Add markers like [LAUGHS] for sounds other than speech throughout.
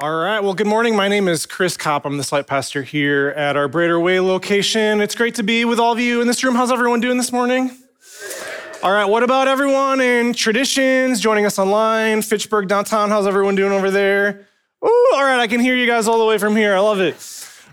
All right. Well, good morning. My name is Chris Kopp. I'm the site pastor here at our Brader Way location. It's great to be with all of you in this room. How's everyone doing this morning? All right. What about everyone in Traditions joining us online? Fitchburg downtown. How's everyone doing over there? Ooh, all right. I can hear you guys all the way from here. I love it.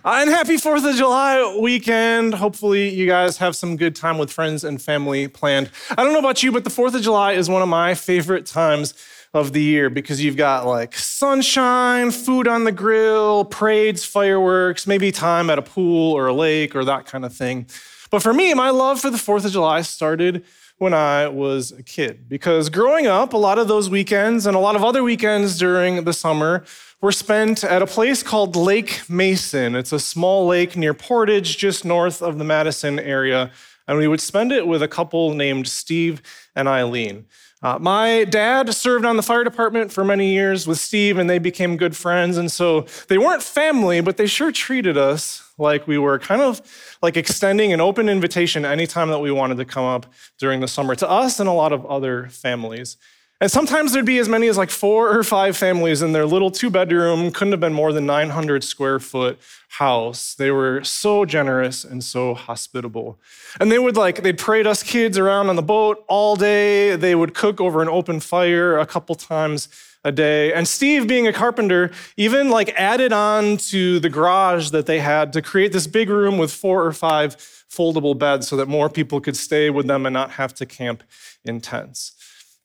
Uh, and happy 4th of July weekend. Hopefully, you guys have some good time with friends and family planned. I don't know about you, but the 4th of July is one of my favorite times of the year because you've got like sunshine, food on the grill, parades, fireworks, maybe time at a pool or a lake or that kind of thing. But for me, my love for the 4th of July started when I was a kid because growing up, a lot of those weekends and a lot of other weekends during the summer were spent at a place called Lake Mason. It's a small lake near Portage, just north of the Madison area. And we would spend it with a couple named Steve and Eileen. Uh, my dad served on the fire department for many years with Steve, and they became good friends. And so they weren't family, but they sure treated us like we were kind of like extending an open invitation anytime that we wanted to come up during the summer to us and a lot of other families. And sometimes there'd be as many as like four or five families in their little two bedroom, couldn't have been more than 900 square foot house. They were so generous and so hospitable. And they would like, they'd parade us kids around on the boat all day. They would cook over an open fire a couple times a day. And Steve, being a carpenter, even like added on to the garage that they had to create this big room with four or five foldable beds so that more people could stay with them and not have to camp in tents.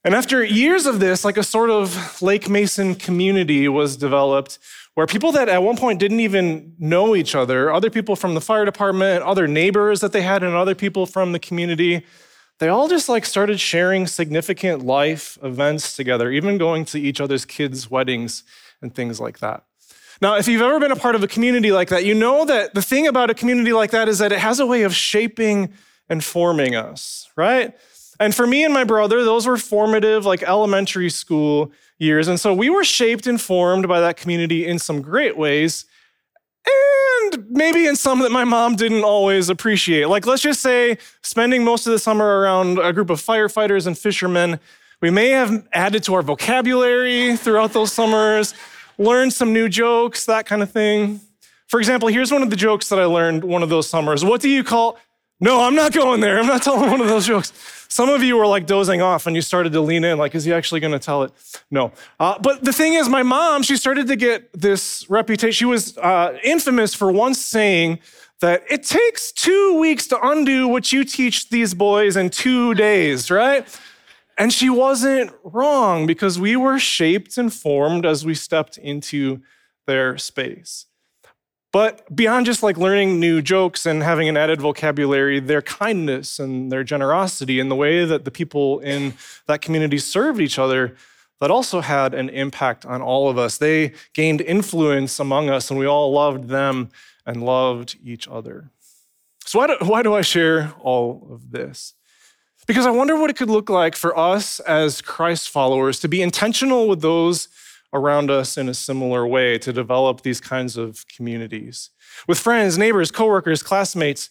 And after years of this, like a sort of Lake Mason community was developed where people that at one point didn't even know each other, other people from the fire department, other neighbors that they had, and other people from the community, they all just like started sharing significant life events together, even going to each other's kids' weddings and things like that. Now, if you've ever been a part of a community like that, you know that the thing about a community like that is that it has a way of shaping and forming us, right? And for me and my brother, those were formative, like elementary school years. And so we were shaped and formed by that community in some great ways, and maybe in some that my mom didn't always appreciate. Like, let's just say, spending most of the summer around a group of firefighters and fishermen, we may have added to our vocabulary throughout those summers, learned some new jokes, that kind of thing. For example, here's one of the jokes that I learned one of those summers. What do you call? No, I'm not going there. I'm not telling one of those jokes. Some of you were like dozing off and you started to lean in, like, is he actually going to tell it? No. Uh, but the thing is, my mom, she started to get this reputation. She was uh, infamous for once saying that it takes two weeks to undo what you teach these boys in two days, right? And she wasn't wrong because we were shaped and formed as we stepped into their space. But beyond just like learning new jokes and having an added vocabulary, their kindness and their generosity and the way that the people in that community served each other, that also had an impact on all of us. They gained influence among us, and we all loved them and loved each other. So, why do, why do I share all of this? Because I wonder what it could look like for us as Christ followers to be intentional with those around us in a similar way to develop these kinds of communities with friends, neighbors, coworkers, classmates,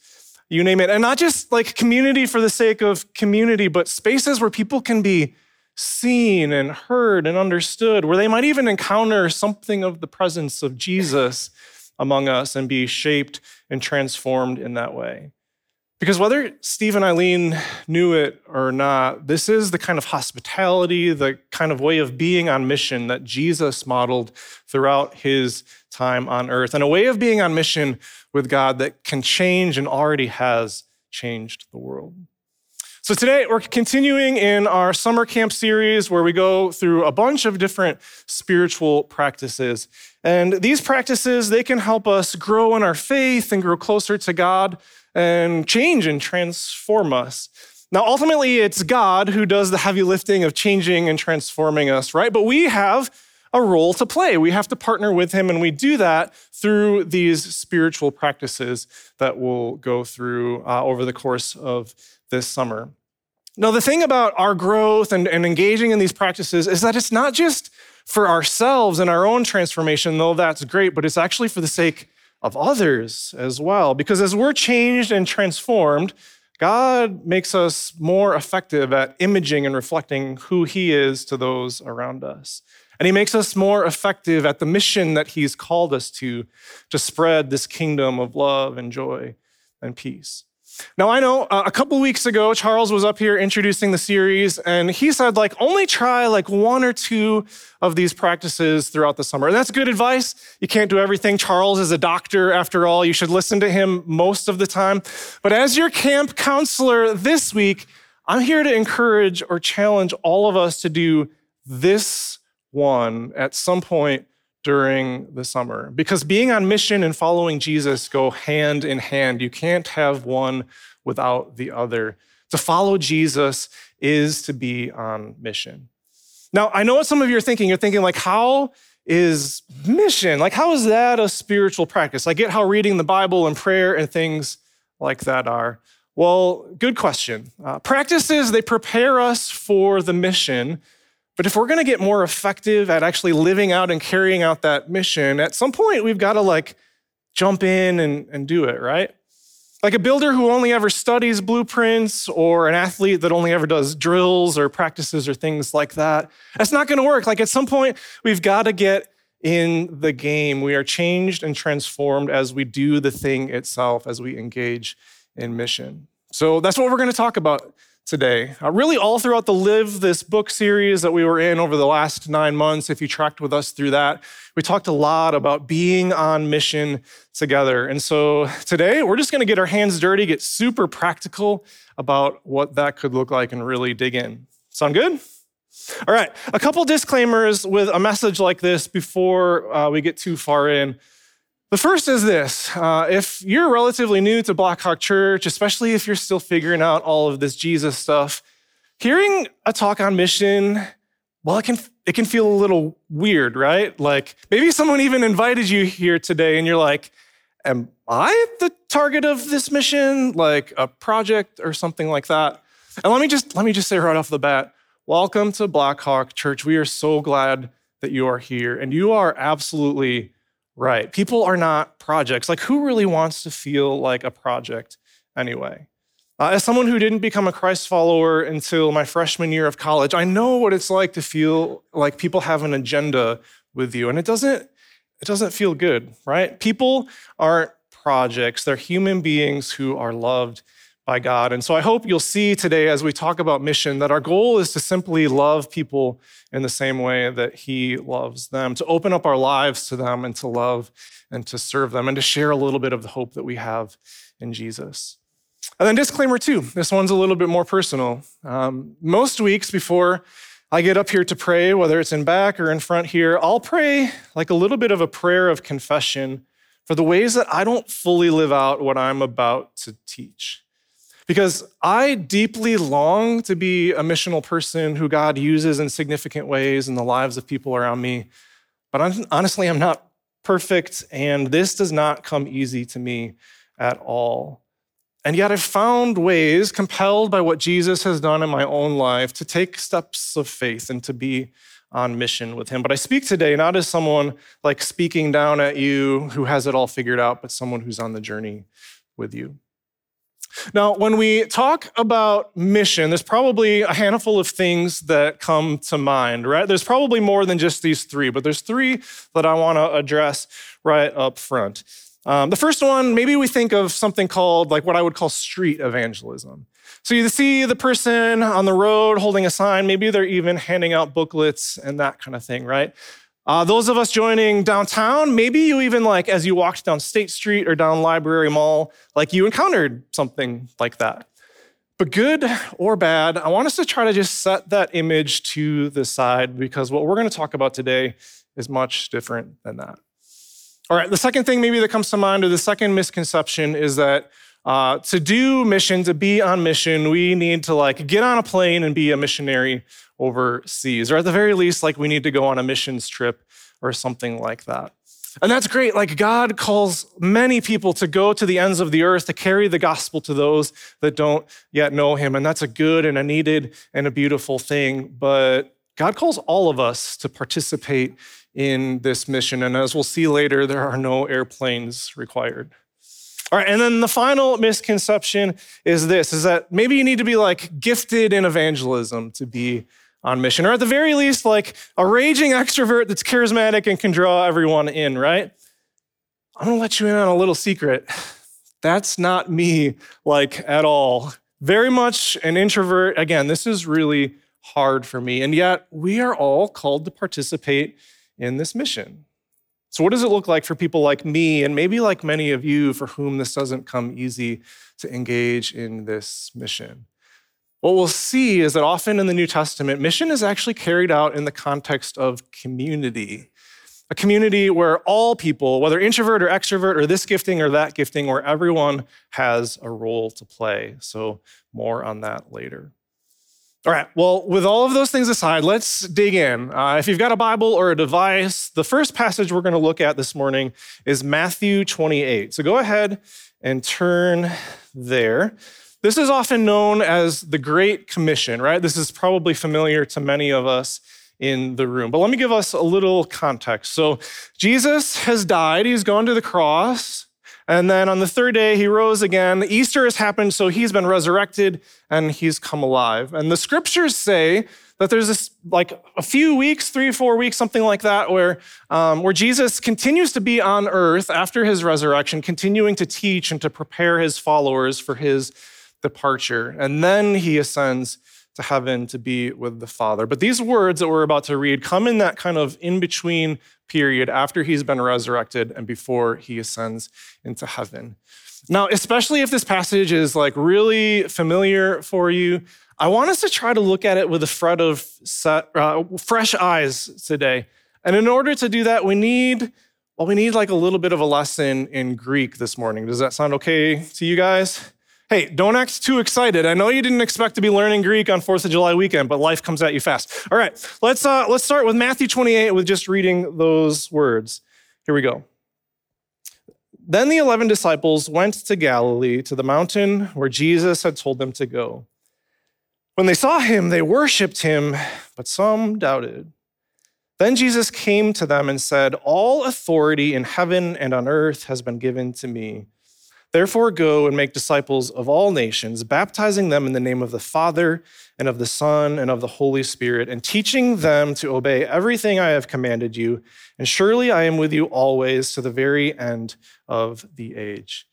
you name it. And not just like community for the sake of community, but spaces where people can be seen and heard and understood, where they might even encounter something of the presence of Jesus among us and be shaped and transformed in that way. Because whether Steve and Eileen knew it or not, this is the kind of hospitality, the kind of way of being on mission that Jesus modeled throughout his time on earth, and a way of being on mission with God that can change and already has changed the world. So, today we're continuing in our summer camp series where we go through a bunch of different spiritual practices. And these practices, they can help us grow in our faith and grow closer to God and change and transform us. Now, ultimately, it's God who does the heavy lifting of changing and transforming us, right? But we have a role to play. We have to partner with Him, and we do that through these spiritual practices that we'll go through uh, over the course of this summer. Now, the thing about our growth and, and engaging in these practices is that it's not just for ourselves and our own transformation, though that's great, but it's actually for the sake of others as well. Because as we're changed and transformed, God makes us more effective at imaging and reflecting who He is to those around us. And he makes us more effective at the mission that he's called us to, to spread this kingdom of love and joy and peace. Now, I know uh, a couple weeks ago, Charles was up here introducing the series, and he said, like, only try like one or two of these practices throughout the summer. And that's good advice. You can't do everything. Charles is a doctor, after all. You should listen to him most of the time. But as your camp counselor this week, I'm here to encourage or challenge all of us to do this one at some point during the summer because being on mission and following Jesus go hand in hand. You can't have one without the other. To follow Jesus is to be on mission. Now, I know what some of you are thinking. You're thinking, like, how is mission? Like, how is that a spiritual practice? I get how reading the Bible and prayer and things like that are. Well, good question. Uh, practices, they prepare us for the mission but if we're going to get more effective at actually living out and carrying out that mission, at some point we've got to like jump in and, and do it, right? Like a builder who only ever studies blueprints or an athlete that only ever does drills or practices or things like that. That's not going to work. Like at some point, we've got to get in the game. We are changed and transformed as we do the thing itself, as we engage in mission. So that's what we're going to talk about today. Uh, really, all throughout the Live This Book series that we were in over the last nine months, if you tracked with us through that, we talked a lot about being on mission together. And so today, we're just going to get our hands dirty, get super practical about what that could look like, and really dig in. Sound good? All right, a couple disclaimers with a message like this before uh, we get too far in. The first is this uh, if you're relatively new to Blackhawk Church, especially if you're still figuring out all of this Jesus stuff, hearing a talk on mission, well, it can, it can feel a little weird, right? Like maybe someone even invited you here today and you're like, Am I the target of this mission? Like a project or something like that? And let me just let me just say right off the bat, welcome to Blackhawk Church. We are so glad that you are here, and you are absolutely right. People are not projects. Like, who really wants to feel like a project anyway? Uh, as someone who didn't become a Christ follower until my freshman year of college, I know what it's like to feel like people have an agenda with you, and it doesn't. It doesn't feel good, right? People aren't projects; they're human beings who are loved by God. And so I hope you'll see today as we talk about mission that our goal is to simply love people in the same way that He loves them, to open up our lives to them and to love and to serve them and to share a little bit of the hope that we have in Jesus. And then, disclaimer two this one's a little bit more personal. Um, most weeks before I get up here to pray, whether it's in back or in front here, I'll pray like a little bit of a prayer of confession for the ways that I don't fully live out what I'm about to teach. Because I deeply long to be a missional person who God uses in significant ways in the lives of people around me. But honestly, I'm not perfect, and this does not come easy to me at all. And yet, I've found ways, compelled by what Jesus has done in my own life, to take steps of faith and to be on mission with Him. But I speak today not as someone like speaking down at you who has it all figured out, but someone who's on the journey with you. Now, when we talk about mission, there's probably a handful of things that come to mind, right? There's probably more than just these three, but there's three that I want to address right up front. Um, the first one, maybe we think of something called like what I would call street evangelism. So you see the person on the road holding a sign, maybe they're even handing out booklets and that kind of thing, right? Uh, those of us joining downtown, maybe you even like as you walked down State Street or down Library Mall, like you encountered something like that. But good or bad, I want us to try to just set that image to the side because what we're going to talk about today is much different than that. All right, the second thing maybe that comes to mind, or the second misconception, is that uh, to do mission, to be on mission, we need to like get on a plane and be a missionary overseas, or at the very least, like we need to go on a missions trip or something like that. And that's great. Like God calls many people to go to the ends of the earth to carry the gospel to those that don't yet know him. And that's a good and a needed and a beautiful thing. But God calls all of us to participate in this mission. And as we'll see later, there are no airplanes required. All right, and then the final misconception is this is that maybe you need to be like gifted in evangelism to be on mission, or at the very least, like a raging extrovert that's charismatic and can draw everyone in, right? I'm gonna let you in on a little secret. That's not me, like at all. Very much an introvert. Again, this is really hard for me. And yet, we are all called to participate in this mission. So, what does it look like for people like me, and maybe like many of you for whom this doesn't come easy to engage in this mission? What we'll see is that often in the New Testament, mission is actually carried out in the context of community. A community where all people, whether introvert or extrovert, or this gifting or that gifting, where everyone has a role to play. So, more on that later. All right, well, with all of those things aside, let's dig in. Uh, if you've got a Bible or a device, the first passage we're going to look at this morning is Matthew 28. So go ahead and turn there. This is often known as the Great Commission, right? This is probably familiar to many of us in the room. But let me give us a little context. So, Jesus has died, he's gone to the cross, and then on the third day, he rose again. Easter has happened, so he's been resurrected and he's come alive. And the scriptures say that there's this, like a few weeks, three four weeks, something like that, where, um, where Jesus continues to be on earth after his resurrection, continuing to teach and to prepare his followers for his departure. And then he ascends to heaven to be with the Father. But these words that we're about to read come in that kind of in between period after he's been resurrected and before he ascends into heaven. Now, especially if this passage is like really familiar for you, I want us to try to look at it with a fret of set, uh, fresh eyes today. And in order to do that, we need well, we need like a little bit of a lesson in Greek this morning. Does that sound okay to you guys? Hey, don't act too excited. I know you didn't expect to be learning Greek on 4th of July weekend, but life comes at you fast. All right, let's, uh, let's start with Matthew 28 with just reading those words. Here we go. Then the 11 disciples went to Galilee, to the mountain where Jesus had told them to go. When they saw him, they worshiped him, but some doubted. Then Jesus came to them and said, All authority in heaven and on earth has been given to me. Therefore, go and make disciples of all nations, baptizing them in the name of the Father and of the Son and of the Holy Spirit, and teaching them to obey everything I have commanded you. And surely I am with you always to the very end of the age.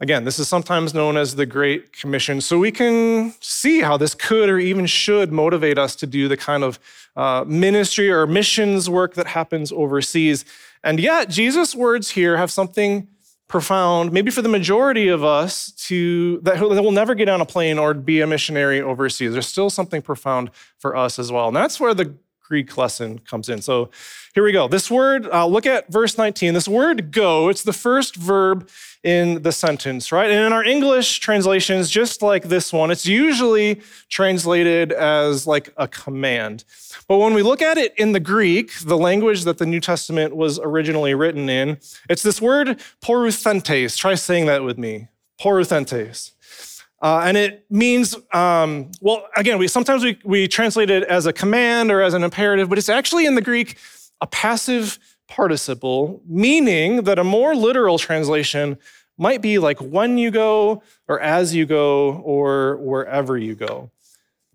Again, this is sometimes known as the Great Commission. So we can see how this could or even should motivate us to do the kind of uh, ministry or missions work that happens overseas. And yet, Jesus' words here have something profound, maybe for the majority of us, to that, will never get on a plane or be a missionary overseas. There's still something profound for us as well. And that's where the Greek lesson comes in. So here we go. This word, uh, look at verse 19. This word go, it's the first verb in the sentence, right? And in our English translations, just like this one, it's usually translated as like a command. But when we look at it in the Greek, the language that the New Testament was originally written in, it's this word poruthentes. Try saying that with me. Poruthentes. Uh, and it means, um, well, again, we sometimes we, we translate it as a command or as an imperative, but it's actually in the Greek a passive participle, meaning that a more literal translation might be like when you go, or as you go, or wherever you go.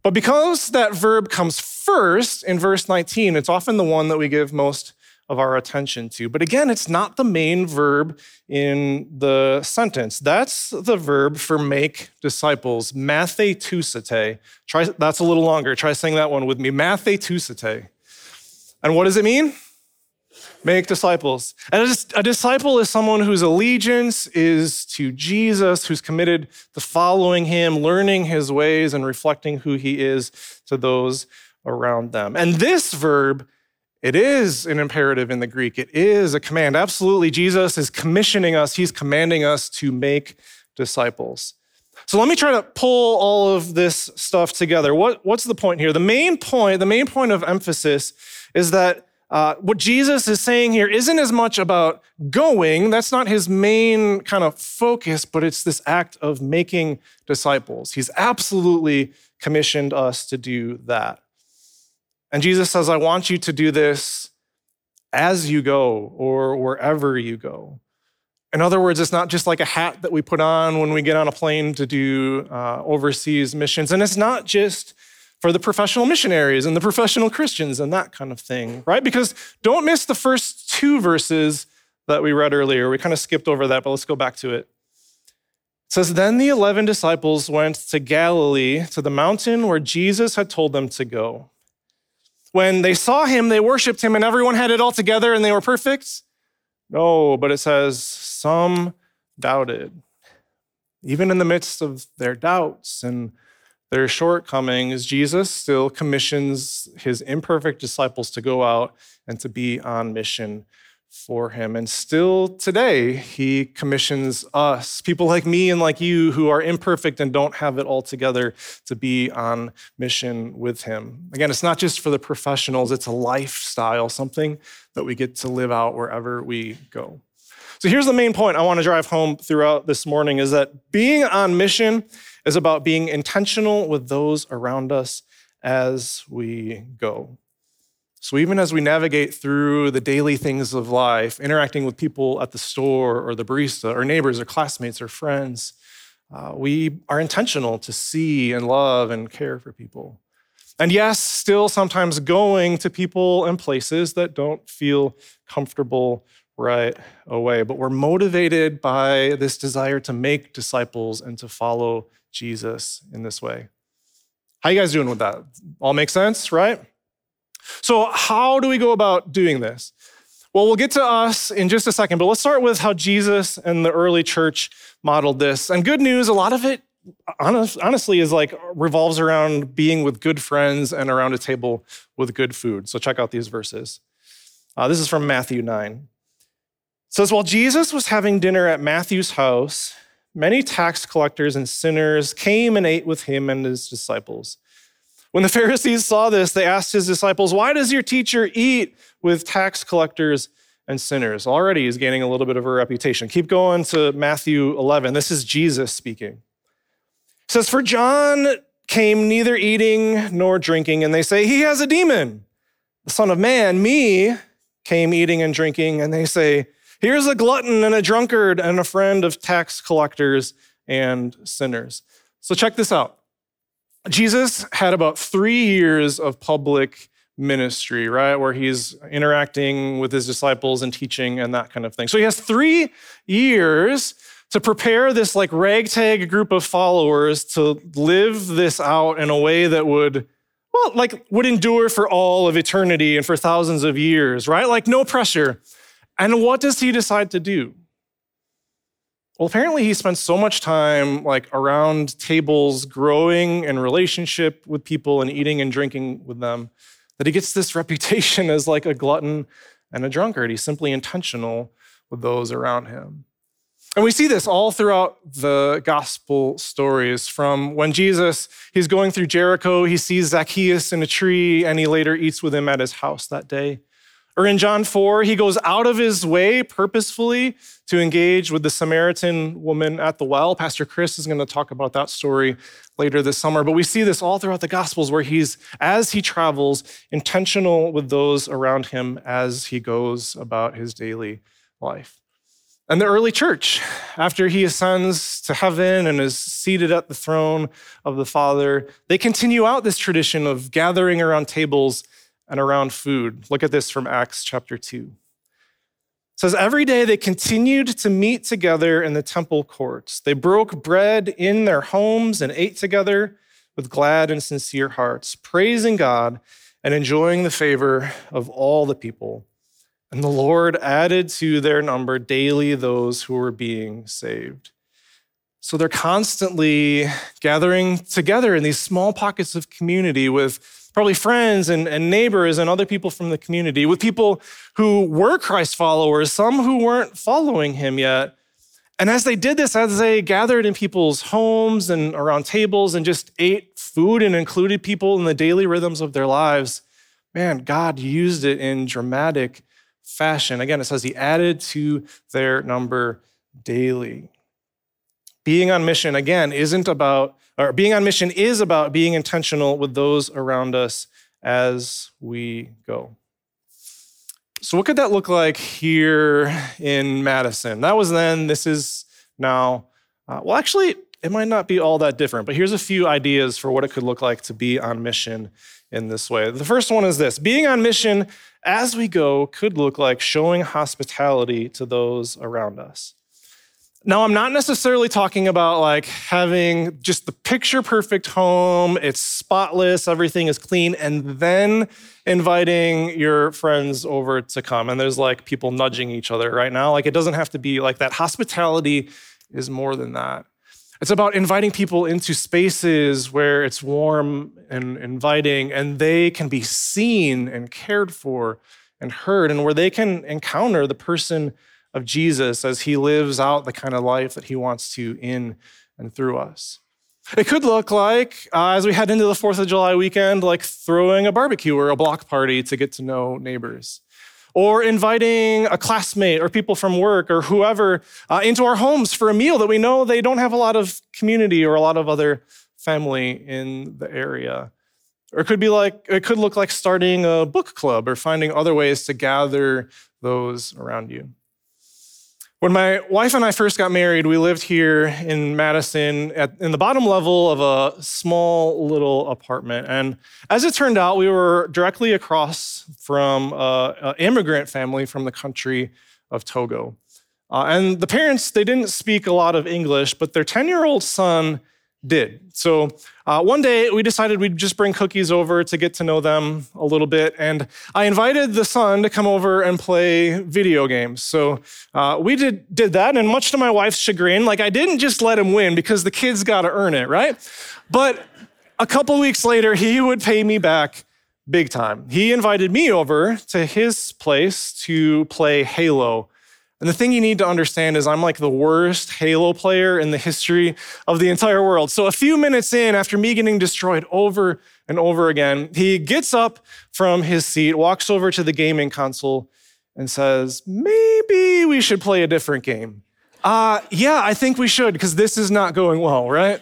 But because that verb comes first in verse 19, it's often the one that we give most of our attention to. But again, it's not the main verb in the sentence. That's the verb for make disciples, mathetusate. Try that's a little longer. Try saying that one with me. Mathetusate. And what does it mean? Make disciples. And a, disciple is someone whose allegiance is to Jesus, who's committed to following him, learning his ways, and reflecting who he is to those around them. And this verb it is an imperative in the Greek. It is a command. Absolutely, Jesus is commissioning us, he's commanding us to make disciples. So let me try to pull all of this stuff together. What, what's the point here? The main point, the main point of emphasis is that uh, what Jesus is saying here isn't as much about going, that's not his main kind of focus, but it's this act of making disciples. He's absolutely commissioned us to do that. And Jesus says, I want you to do this as you go or wherever you go. In other words, it's not just like a hat that we put on when we get on a plane to do uh, overseas missions. And it's not just for the professional missionaries and the professional Christians and that kind of thing, right? Because don't miss the first two verses that we read earlier. We kind of skipped over that, but let's go back to it. It says, Then the 11 disciples went to Galilee, to the mountain where Jesus had told them to go. When they saw him, they worshiped him, and everyone had it all together and they were perfect. No, but it says, Some doubted. Even in the midst of their doubts and their shortcomings, Jesus still commissions his imperfect disciples to go out and to be on mission for him. And still today, he commissions us, people like me and like you who are imperfect and don't have it all together, to be on mission with him. Again, it's not just for the professionals, it's a lifestyle, something that we get to live out wherever we go. So here's the main point I want to drive home throughout this morning is that being on mission is about being intentional with those around us as we go. So, even as we navigate through the daily things of life, interacting with people at the store or the barista or neighbors or classmates or friends, uh, we are intentional to see and love and care for people. And yes, still sometimes going to people and places that don't feel comfortable right away, but we're motivated by this desire to make disciples and to follow Jesus in this way. How you guys doing with that? All make sense, right? So, how do we go about doing this? Well, we'll get to us in just a second, but let's start with how Jesus and the early church modeled this. And good news, a lot of it honestly is like revolves around being with good friends and around a table with good food. So check out these verses. Uh, this is from Matthew 9. It says, While Jesus was having dinner at Matthew's house, many tax collectors and sinners came and ate with him and his disciples. When the [LAUGHS] Pharisees saw this, they asked his disciples, Why does your teacher eat with tax collectors and sinners? Already he's gaining a little bit of a reputation. Keep going to Matthew 11. This is Jesus speaking. It says, For John came neither eating nor drinking, and they say, He has a demon. The Son of Man, me, came eating and drinking, and they say, Here's a glutton and a drunkard and a friend of tax collectors and sinners. So check this out. Jesus had about three years of public ministry, right? Where he's interacting with his disciples and teaching and that kind of thing. So he has three years to prepare this like ragtag group of followers to live this out in a way that would, well, like would endure for all of eternity and for thousands of years, right? Like no pressure. And what does he decide to do? Well, apparently he spends so much time like around tables, growing in relationship with people and eating and drinking with them, that he gets this [LAUGHS] reputation as like a glutton and a drunkard. He's simply intentional with those around him. And we see this all throughout the gospel stories from when Jesus, he's going through Jericho, he sees Zacchaeus in a tree, and he later eats with him at his house that day. Or in John 4, he goes out of his way purposefully to engage with the Samaritan woman at the well. Pastor Chris is going to talk about that story later this summer. But we see this all throughout the Gospels where he's, as he travels, intentional with those around him as he goes about his daily life. And the early church, after he ascends to heaven and is seated at the throne of the Father, they continue out this tradition of gathering around tables and around food. Look at this from Acts chapter 2. It says, Every day they continued to meet together in the temple courts. They broke bread in their homes and ate together with glad and sincere hearts, praising God and enjoying the favor of all the people. And the Lord added to their number daily those who were being saved. So they're constantly gathering together in these small pockets of community with probably friends and, and neighbors and other people from the community, with people who were Christ followers, some who weren't following him yet. And as they did this, as they gathered in people's homes and around tables and just ate food and included people in the daily rhythms of their lives, man, God used it in dramatic fashion. Again, it says he added to their number daily. Being on mission, again, isn't about or being on mission is about being intentional with those around us as we go. So, what could that look like here in Madison? That was then, this is now. Uh, well, actually, it might not be all that different. But here's a few ideas for what it could look like to be on mission in this way. The first one is this being on mission as we go could look like showing hospitality to those around us. Now, I'm not necessarily talking about like having just the picture perfect home, it's spotless, everything is clean, and then inviting your friends over to come. And there's like people nudging each other right now. Like it doesn't have to be like that. Hospitality is more than that. It's about inviting people into spaces where it's warm and inviting, and they can be seen and cared for and heard, and where they can encounter the person of Jesus as he lives out the kind of life that he wants to in and through us. It could look like, uh, as we head into the 4th of July weekend, like throwing a barbecue or a block party to get to know neighbors. Or inviting a classmate or people from work or whoever uh, into our homes for a meal that we know they don't have a lot of community or a lot of other family in the area. Or it could be like, it could look like starting a book club or finding other ways to gather those around you. When my wife and I first got married, we lived here in Madison at, in the bottom level of a small little apartment. And as it turned out, we were directly across from an immigrant family from the country of Togo. Uh, and the parents, they didn't speak a lot of English, but their 10 year old son did. So uh, one day we decided we'd just bring cookies over to get to know them a little bit. And I invited the son to come over and play video games. So uh, we did, did that. And much to my wife's chagrin, like I didn't just let him win because the kid's got to earn it, right? But a couple weeks later, he would pay me back big time. He invited me over to his place to play Halo and the thing you need to understand is I'm like the worst Halo player in the history of the entire world. So a few minutes in, after me getting destroyed over and over again, he gets up from his seat, walks over to the gaming console, and says, Maybe we should play a different game. Uh, yeah, I think we should, because this is not going well, right?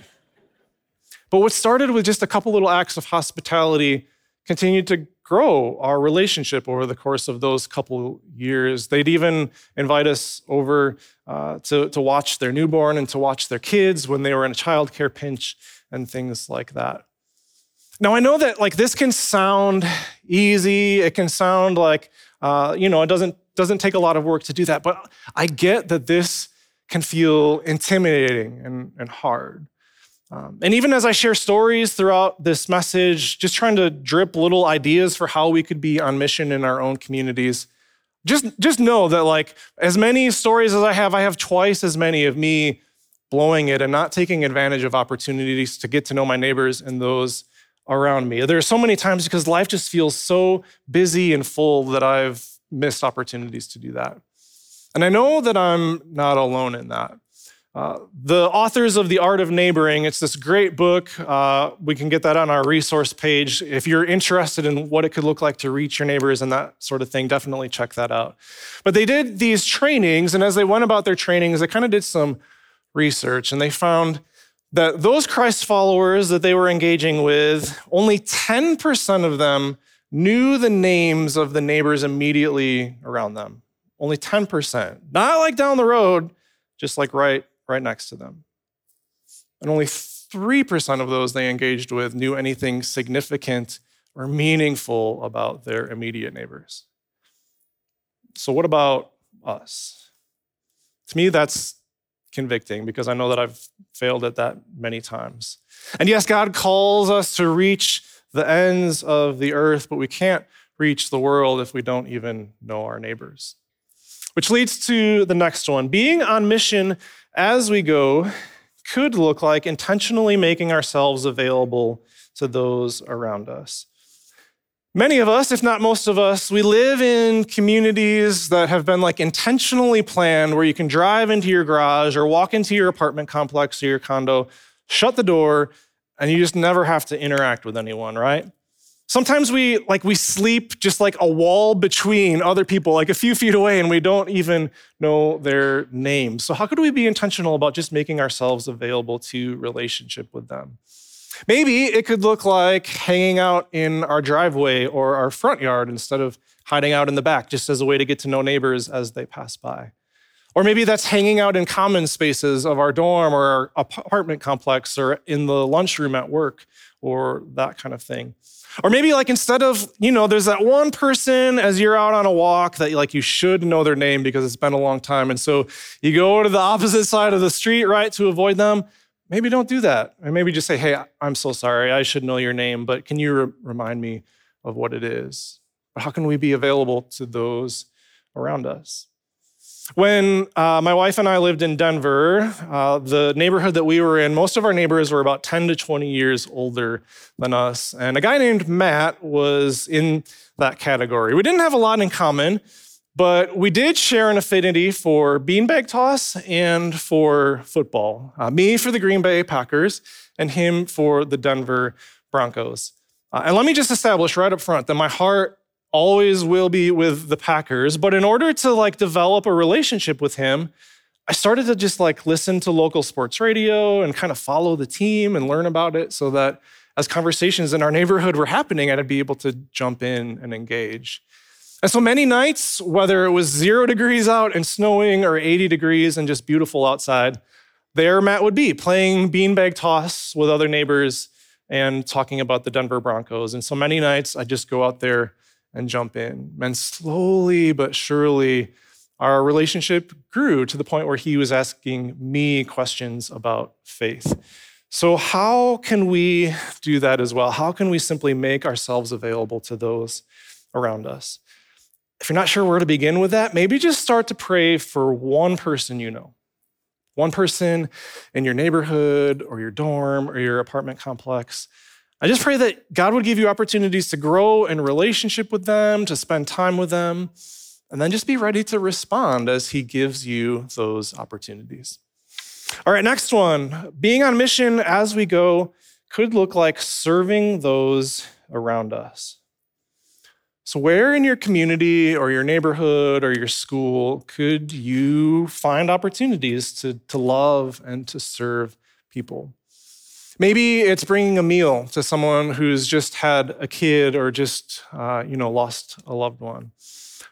But what started with just a couple little acts of hospitality continued to grow our relationship over the course of those couple years. They'd even invite us over uh, to, to watch their newborn and to watch their kids when they were in a childcare pinch and things like that. Now, I know that like this can sound easy. It can sound like, uh, you know, it doesn't, doesn't take a lot of work to do that. But I get that this can feel intimidating and, and hard. Um, and even as I share stories throughout this message, just trying to drip little ideas for how we could be on mission in our own communities, just, just know that, like, as many stories as I have, I have twice as many of me blowing it and not taking advantage of opportunities to get to know my neighbors and those around me. There are so many times because life just feels so busy and full that I've missed opportunities to do that. And I know that I'm not alone in that. Uh, the authors of The Art of Neighboring, it's this great book. Uh, we can get that on our resource page. If you're interested in what it could look like to reach your neighbors and that sort of thing, definitely check that out. But they did these trainings, and as they went about their trainings, they kind of did some research, and they found that those Christ followers that they were engaging with, only 10% of them knew the names of the neighbors immediately around them. Only 10%. Not like down the road, just like right right next to them. And only 3% of those they engaged with knew anything significant or meaningful about their immediate neighbors. So, what about us? To me, that's convicting because I know that I've failed at that many times. And yes, God calls us to reach the ends of the earth, but we can't reach the world if we don't even know our neighbors. Which leads to the next one. Being on mission as we go could look like intentionally making ourselves available to those around us. Many of us, if not most of us, we live in communities that have been like intentionally planned where you can drive into your garage or walk into your apartment complex or your condo, shut the door, and you just never have to interact with anyone, right? Sometimes we like we sleep just like a wall between other people, like a few feet away, and we don't even know their names. So how could we be intentional about just making ourselves available to relationship with them? Maybe it could look like hanging out in our driveway or our front yard instead of hiding out in the back, just as a way to get to know neighbors as they pass by. Or maybe that's hanging out in common spaces of our dorm or our apartment complex or in the lunchroom at work or that kind of thing. Or maybe like instead of, you know, there's that one person as you're out on a walk that like you should know their name because it's been a long time. And so you go to the opposite side of the street, right, to avoid them. Maybe don't do that. And maybe just say, hey, I'm so sorry. I should know your name, but can you re- remind me of what it is? But how can we be available to those around us? When uh, my wife and I lived in Denver, uh, the neighborhood that we were in, most of our neighbors were about 10 to 20 years older than us. And a guy named Matt was in that category. We didn't have a lot in common, but we did share an affinity for beanbag toss and for football. Uh, me for the Green Bay Packers, and him for the Denver Broncos. Uh, and let me just establish right up front that my heart always will be with the Packers. But in order to like develop a relationship with him, I started to just like listen to local sports radio and kind of follow the team and learn about it so that as conversations in our neighborhood were happening, I'd be able to jump in and engage. And so many nights, whether it was zero degrees out and snowing or 80 degrees and just beautiful outside, there Matt would be playing beanbag toss with other neighbors and talking about the Denver Broncos. And so many nights I'd just go out there and jump in. And slowly but surely, our relationship grew to the point where he was asking me questions about faith. So, how can we do that as well? How can we simply make ourselves available to those around us? If you're not sure where to begin with that, maybe just start to pray for one person you know. One person in your neighborhood or your dorm or your apartment complex I just pray that God would give you opportunities to grow in relationship with them, to spend time with them, and then just be ready to respond as He gives you those opportunities. All right, next one. Being on mission as we go could look like serving those around us. So, where in your community or your neighborhood or your school could you find opportunities to, to love and to serve people? Maybe it's bringing a meal to someone who's just had a kid or just, uh, you know, lost a loved one.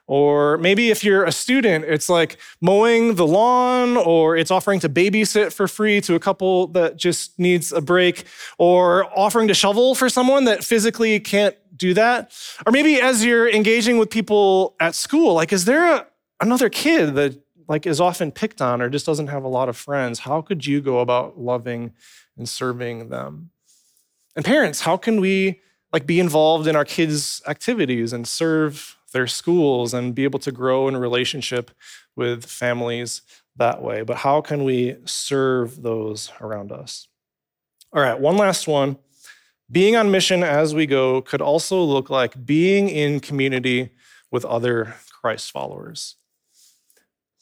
Or maybe if you're a student, it's like mowing the lawn, or it's offering to babysit for free to a couple that just needs a break, or offering to shovel for someone that physically can't do that. Or maybe as you're engaging with people at school, like, is there a, another kid that like is often picked on or just doesn't have a lot of friends? How could you go about loving and serving them. And parents, how can we like be involved in our kids' activities and serve their schools and be able to grow in a relationship with families that way? But how can we serve those around us? All right, one last one. Being on mission as we go could also look like being in community with other Christ followers.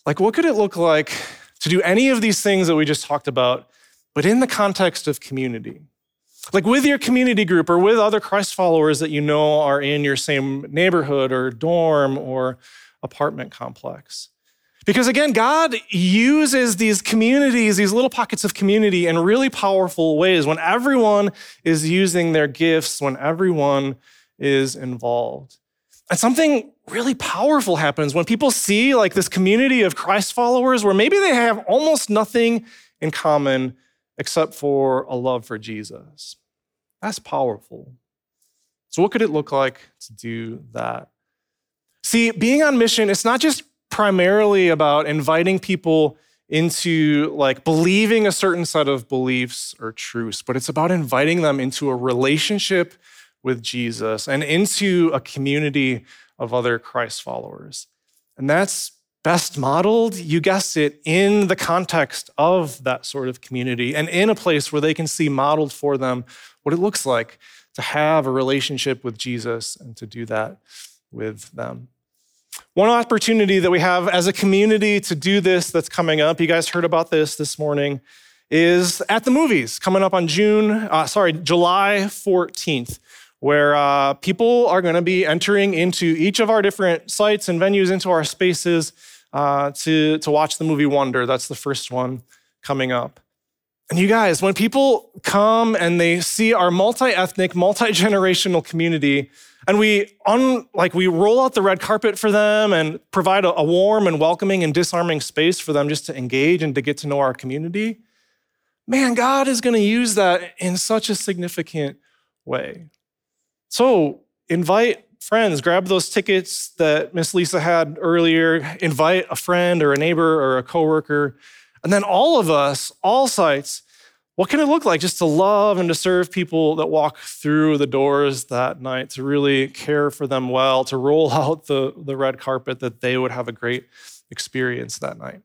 Like, what could it look like to do any of these things that we just talked about but in the context of community. Like with your community group or with other Christ followers that you know are in your same neighborhood or dorm or apartment complex. Because again, God uses these communities, these little pockets of community in really powerful ways when everyone is using their gifts, when everyone is involved. And something really powerful happens when people see like this community of Christ followers where maybe they have almost nothing in common except for a love for Jesus. That's powerful. So, what could it look like to do that? See, being on mission, it's not just primarily about inviting people into like believing a certain set of beliefs or truths, but it's about inviting them into a relationship with Jesus and into a community of other Christ followers. And that's best modeled, you guessed it, in the context of that sort of community and in a place where they can see modeled for them what it looks like to have a relationship with Jesus and to do that with them. One opportunity that we have as a community to do this that's coming up, you guys heard about this this morning, is at the movies coming up on June, uh, sorry, July 14th where uh, people are going to be entering into each of our different sites and venues into our spaces uh, to, to watch the movie Wonder. That's the first one coming up. And you guys, when people come and they see our multi-ethnic, multi-generational community, and we un, like we roll out the red carpet for them and provide a, a warm and welcoming and disarming space for them just to engage and to get to know our community, man, God is going to use that in such a significant way. So invite friends, grab those tickets that Miss Lisa had earlier, invite a friend or a neighbor or a coworker and then all of us, all sites, what can it look like just to love and to serve people that walk through the doors that night, to really care for them well, to roll [LAUGHS] out the, the red carpet that they would have a great experience that night?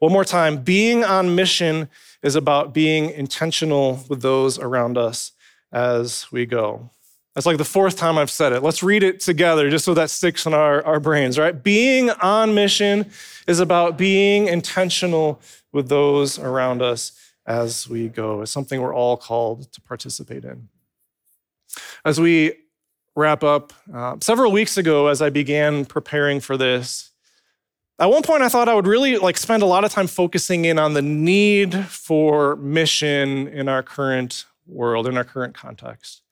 One more time being on mission is about being intentional with those around us as we go. That's like the fourth time I've said it. Let's read it together just so that sticks in our, our brains, right? Being on mission is about being intentional with those around us as we go. It's something we're all called to participate in. As we wrap up, uh, several weeks ago, as I began preparing for this, at one point I thought I would really like spend a lot of time focusing in on the need for mission in our current world, in our current context.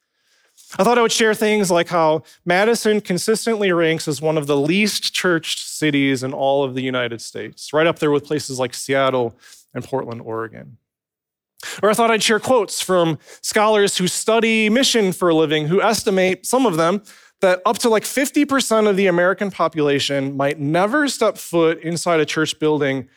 I thought I would share things like how Madison consistently ranks as one of the least churched cities in all of the United States, right up there with places like Seattle and Portland, Oregon. Or I thought I'd share quotes from scholars who study mission for a living, who estimate, some of them, that up to like 50% of the American population might never step foot inside a church building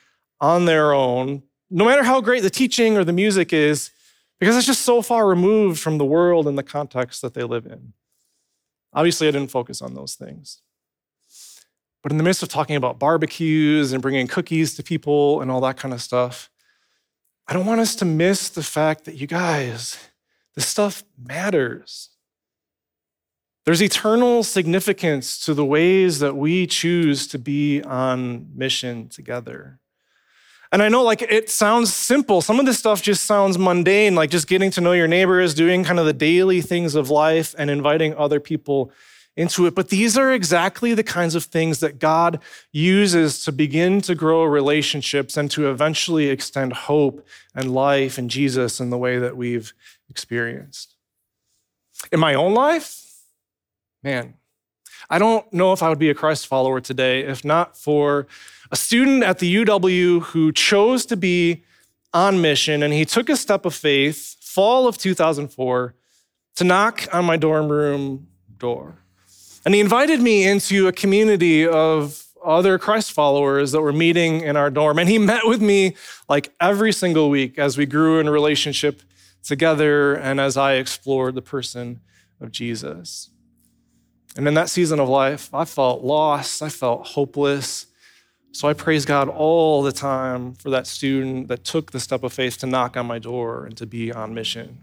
on their own, no matter how great the teaching or the music is, because it's just so far removed from the world and the context that they live in. Obviously, I didn't focus on those things. But in the midst of talking about barbecues and bringing cookies to people and all that kind of stuff, I don't want us to miss the fact that you guys, this stuff matters. There's eternal significance to the ways that we choose to be on mission together. And I know like it sounds simple. Some of this stuff just sounds mundane, like just getting to know your neighbors, doing kind of the daily things of life and inviting other people into it. But these are exactly the kinds of things that God uses to begin to grow relationships and to eventually extend hope and life and Jesus in the way that we've experienced. In my own life, man, I don't know if I would be a Christ follower today if not for a student at the UW who chose to be on mission and he took a step of faith, fall of 2004, to knock on my dorm room door. And he invited me into a community of other Christ followers that were meeting in our dorm. And he met with me like every single week as we grew in relationship together and as I explored the person of Jesus. And in that season of life, I felt lost, I felt hopeless. So I praise God all the time for that student that took the step of faith to knock on my door and to be on mission.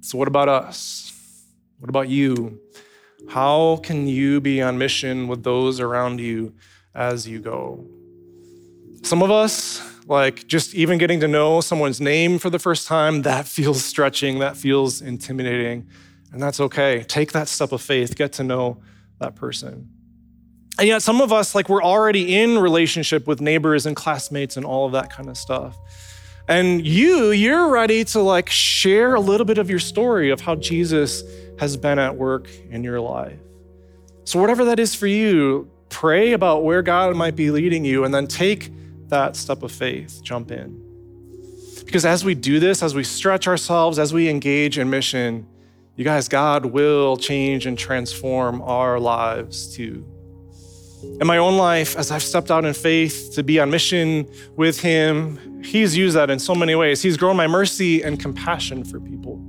So, what about us? What about you? How can you be on mission with those around you as you go? Some of us, like just even getting to know someone's name for the first time, that [LAUGHS] feels stretching, that feels intimidating, and that's okay. Take that step of faith, get to know that person. And yet, some of us, like, we're already in relationship with neighbors and classmates and all of that kind of stuff. And you, you're ready to like share a little bit of your story of how Jesus has been at work in your life. So, whatever that is for you, pray about where God might be leading you and then take that step of faith, jump in. Because as we do this, as we stretch ourselves, as we engage in mission, you guys, God will change and transform our lives too. In my own life, as I've stepped out in faith to be on mission with Him, He's used that in so many ways. He's grown my mercy and compassion for people.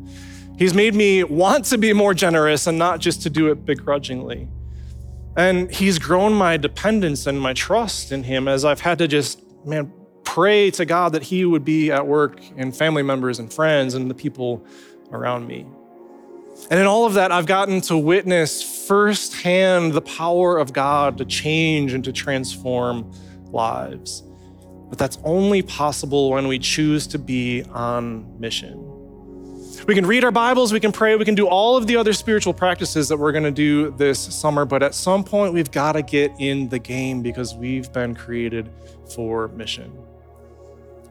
He's made me want to be more generous and not just to do it begrudgingly. And He's grown my dependence and my trust in Him as I've had to just, man, pray to God that He would be at work in family members and friends and the people around me. And in all of that, I've gotten to witness firsthand the power of God to change and to transform lives. But that's only possible when we choose to be on mission. We can read our Bibles, we can pray, we can do all of the other spiritual practices that we're going to do this summer, but at some point we've got to get in the game because we've been created for mission.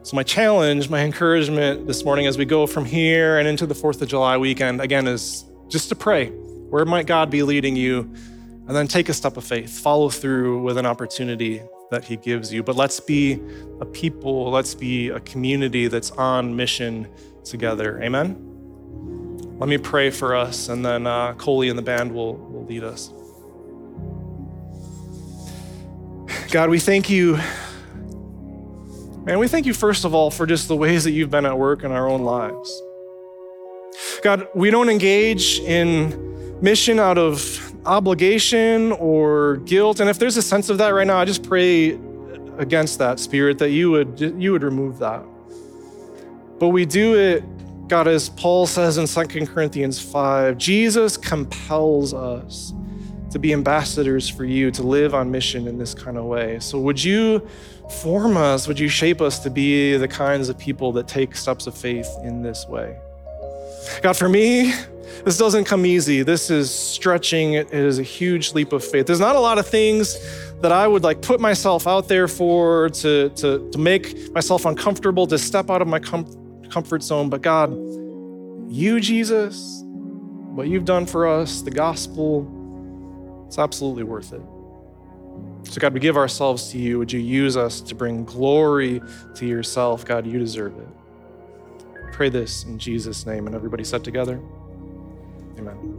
So, my challenge, my encouragement this morning as we go from here and into the 4th of July weekend, again, is just to pray. Where might God be leading you? And then take a step of faith, follow through with an opportunity that He gives you. But let's be a people, let's be a community that's on mission together. Amen? Let me pray for us, and then uh, Coley and the band will, will lead us. God, we thank you. Man, we thank you, first of all, for just the ways that you've been at work in our own lives. God, we don't engage in mission out of obligation or guilt. And if there's a sense of that right now, I just pray against that spirit that you would you would remove that. But we do it God, as Paul says in 2 Corinthians 5, Jesus compels us to be ambassadors for you, to live on mission in this kind of way. So, would you form us? Would you shape us to be the kinds of people that take steps of faith in this way? God, for me, this doesn't come easy. This is stretching. It is a huge leap of faith. There's not a lot of things that I would like put myself out there for to, to, to make myself uncomfortable, to step out of my comfort comfort zone. But God, you, Jesus, what you've done for us, the gospel, it's absolutely worth it. So, God, we give ourselves to you. Would you use us to bring glory to yourself? God, you deserve it. pray this in Jesus' name. And everybody said together, Amen.